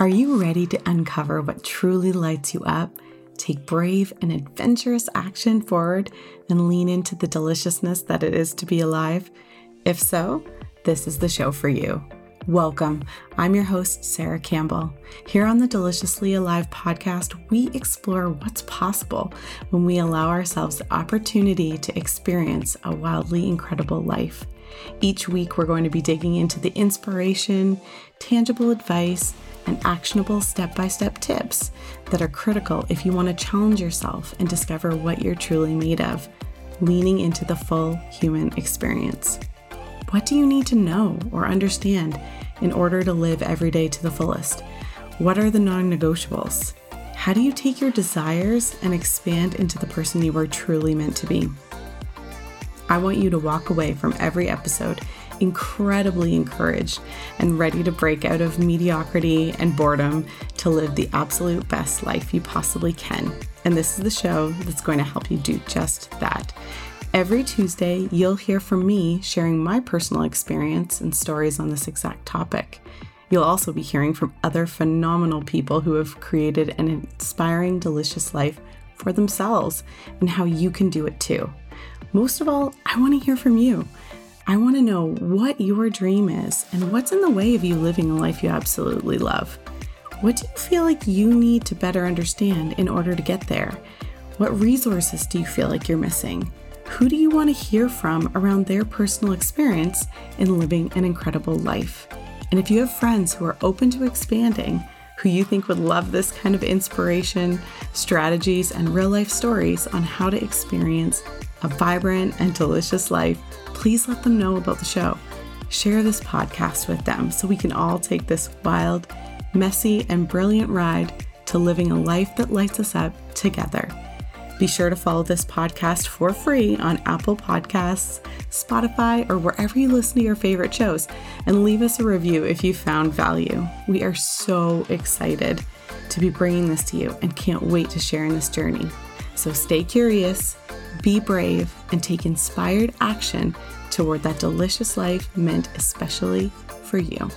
Are you ready to uncover what truly lights you up, take brave and adventurous action forward, and lean into the deliciousness that it is to be alive? If so, this is the show for you. Welcome. I'm your host, Sarah Campbell. Here on the Deliciously Alive podcast, we explore what's possible when we allow ourselves the opportunity to experience a wildly incredible life. Each week, we're going to be digging into the inspiration, tangible advice, and actionable step by step tips that are critical if you want to challenge yourself and discover what you're truly made of, leaning into the full human experience. What do you need to know or understand in order to live every day to the fullest? What are the non negotiables? How do you take your desires and expand into the person you were truly meant to be? I want you to walk away from every episode incredibly encouraged and ready to break out of mediocrity and boredom to live the absolute best life you possibly can. And this is the show that's going to help you do just that. Every Tuesday, you'll hear from me sharing my personal experience and stories on this exact topic. You'll also be hearing from other phenomenal people who have created an inspiring, delicious life for themselves and how you can do it too. Most of all, I want to hear from you. I want to know what your dream is and what's in the way of you living a life you absolutely love. What do you feel like you need to better understand in order to get there? What resources do you feel like you're missing? Who do you want to hear from around their personal experience in living an incredible life? And if you have friends who are open to expanding, who you think would love this kind of inspiration, strategies, and real life stories on how to experience a vibrant and delicious life, please let them know about the show. Share this podcast with them so we can all take this wild, messy, and brilliant ride to living a life that lights us up together. Be sure to follow this podcast for free on Apple Podcasts, Spotify, or wherever you listen to your favorite shows, and leave us a review if you found value. We are so excited to be bringing this to you and can't wait to share in this journey. So stay curious, be brave, and take inspired action toward that delicious life meant especially for you.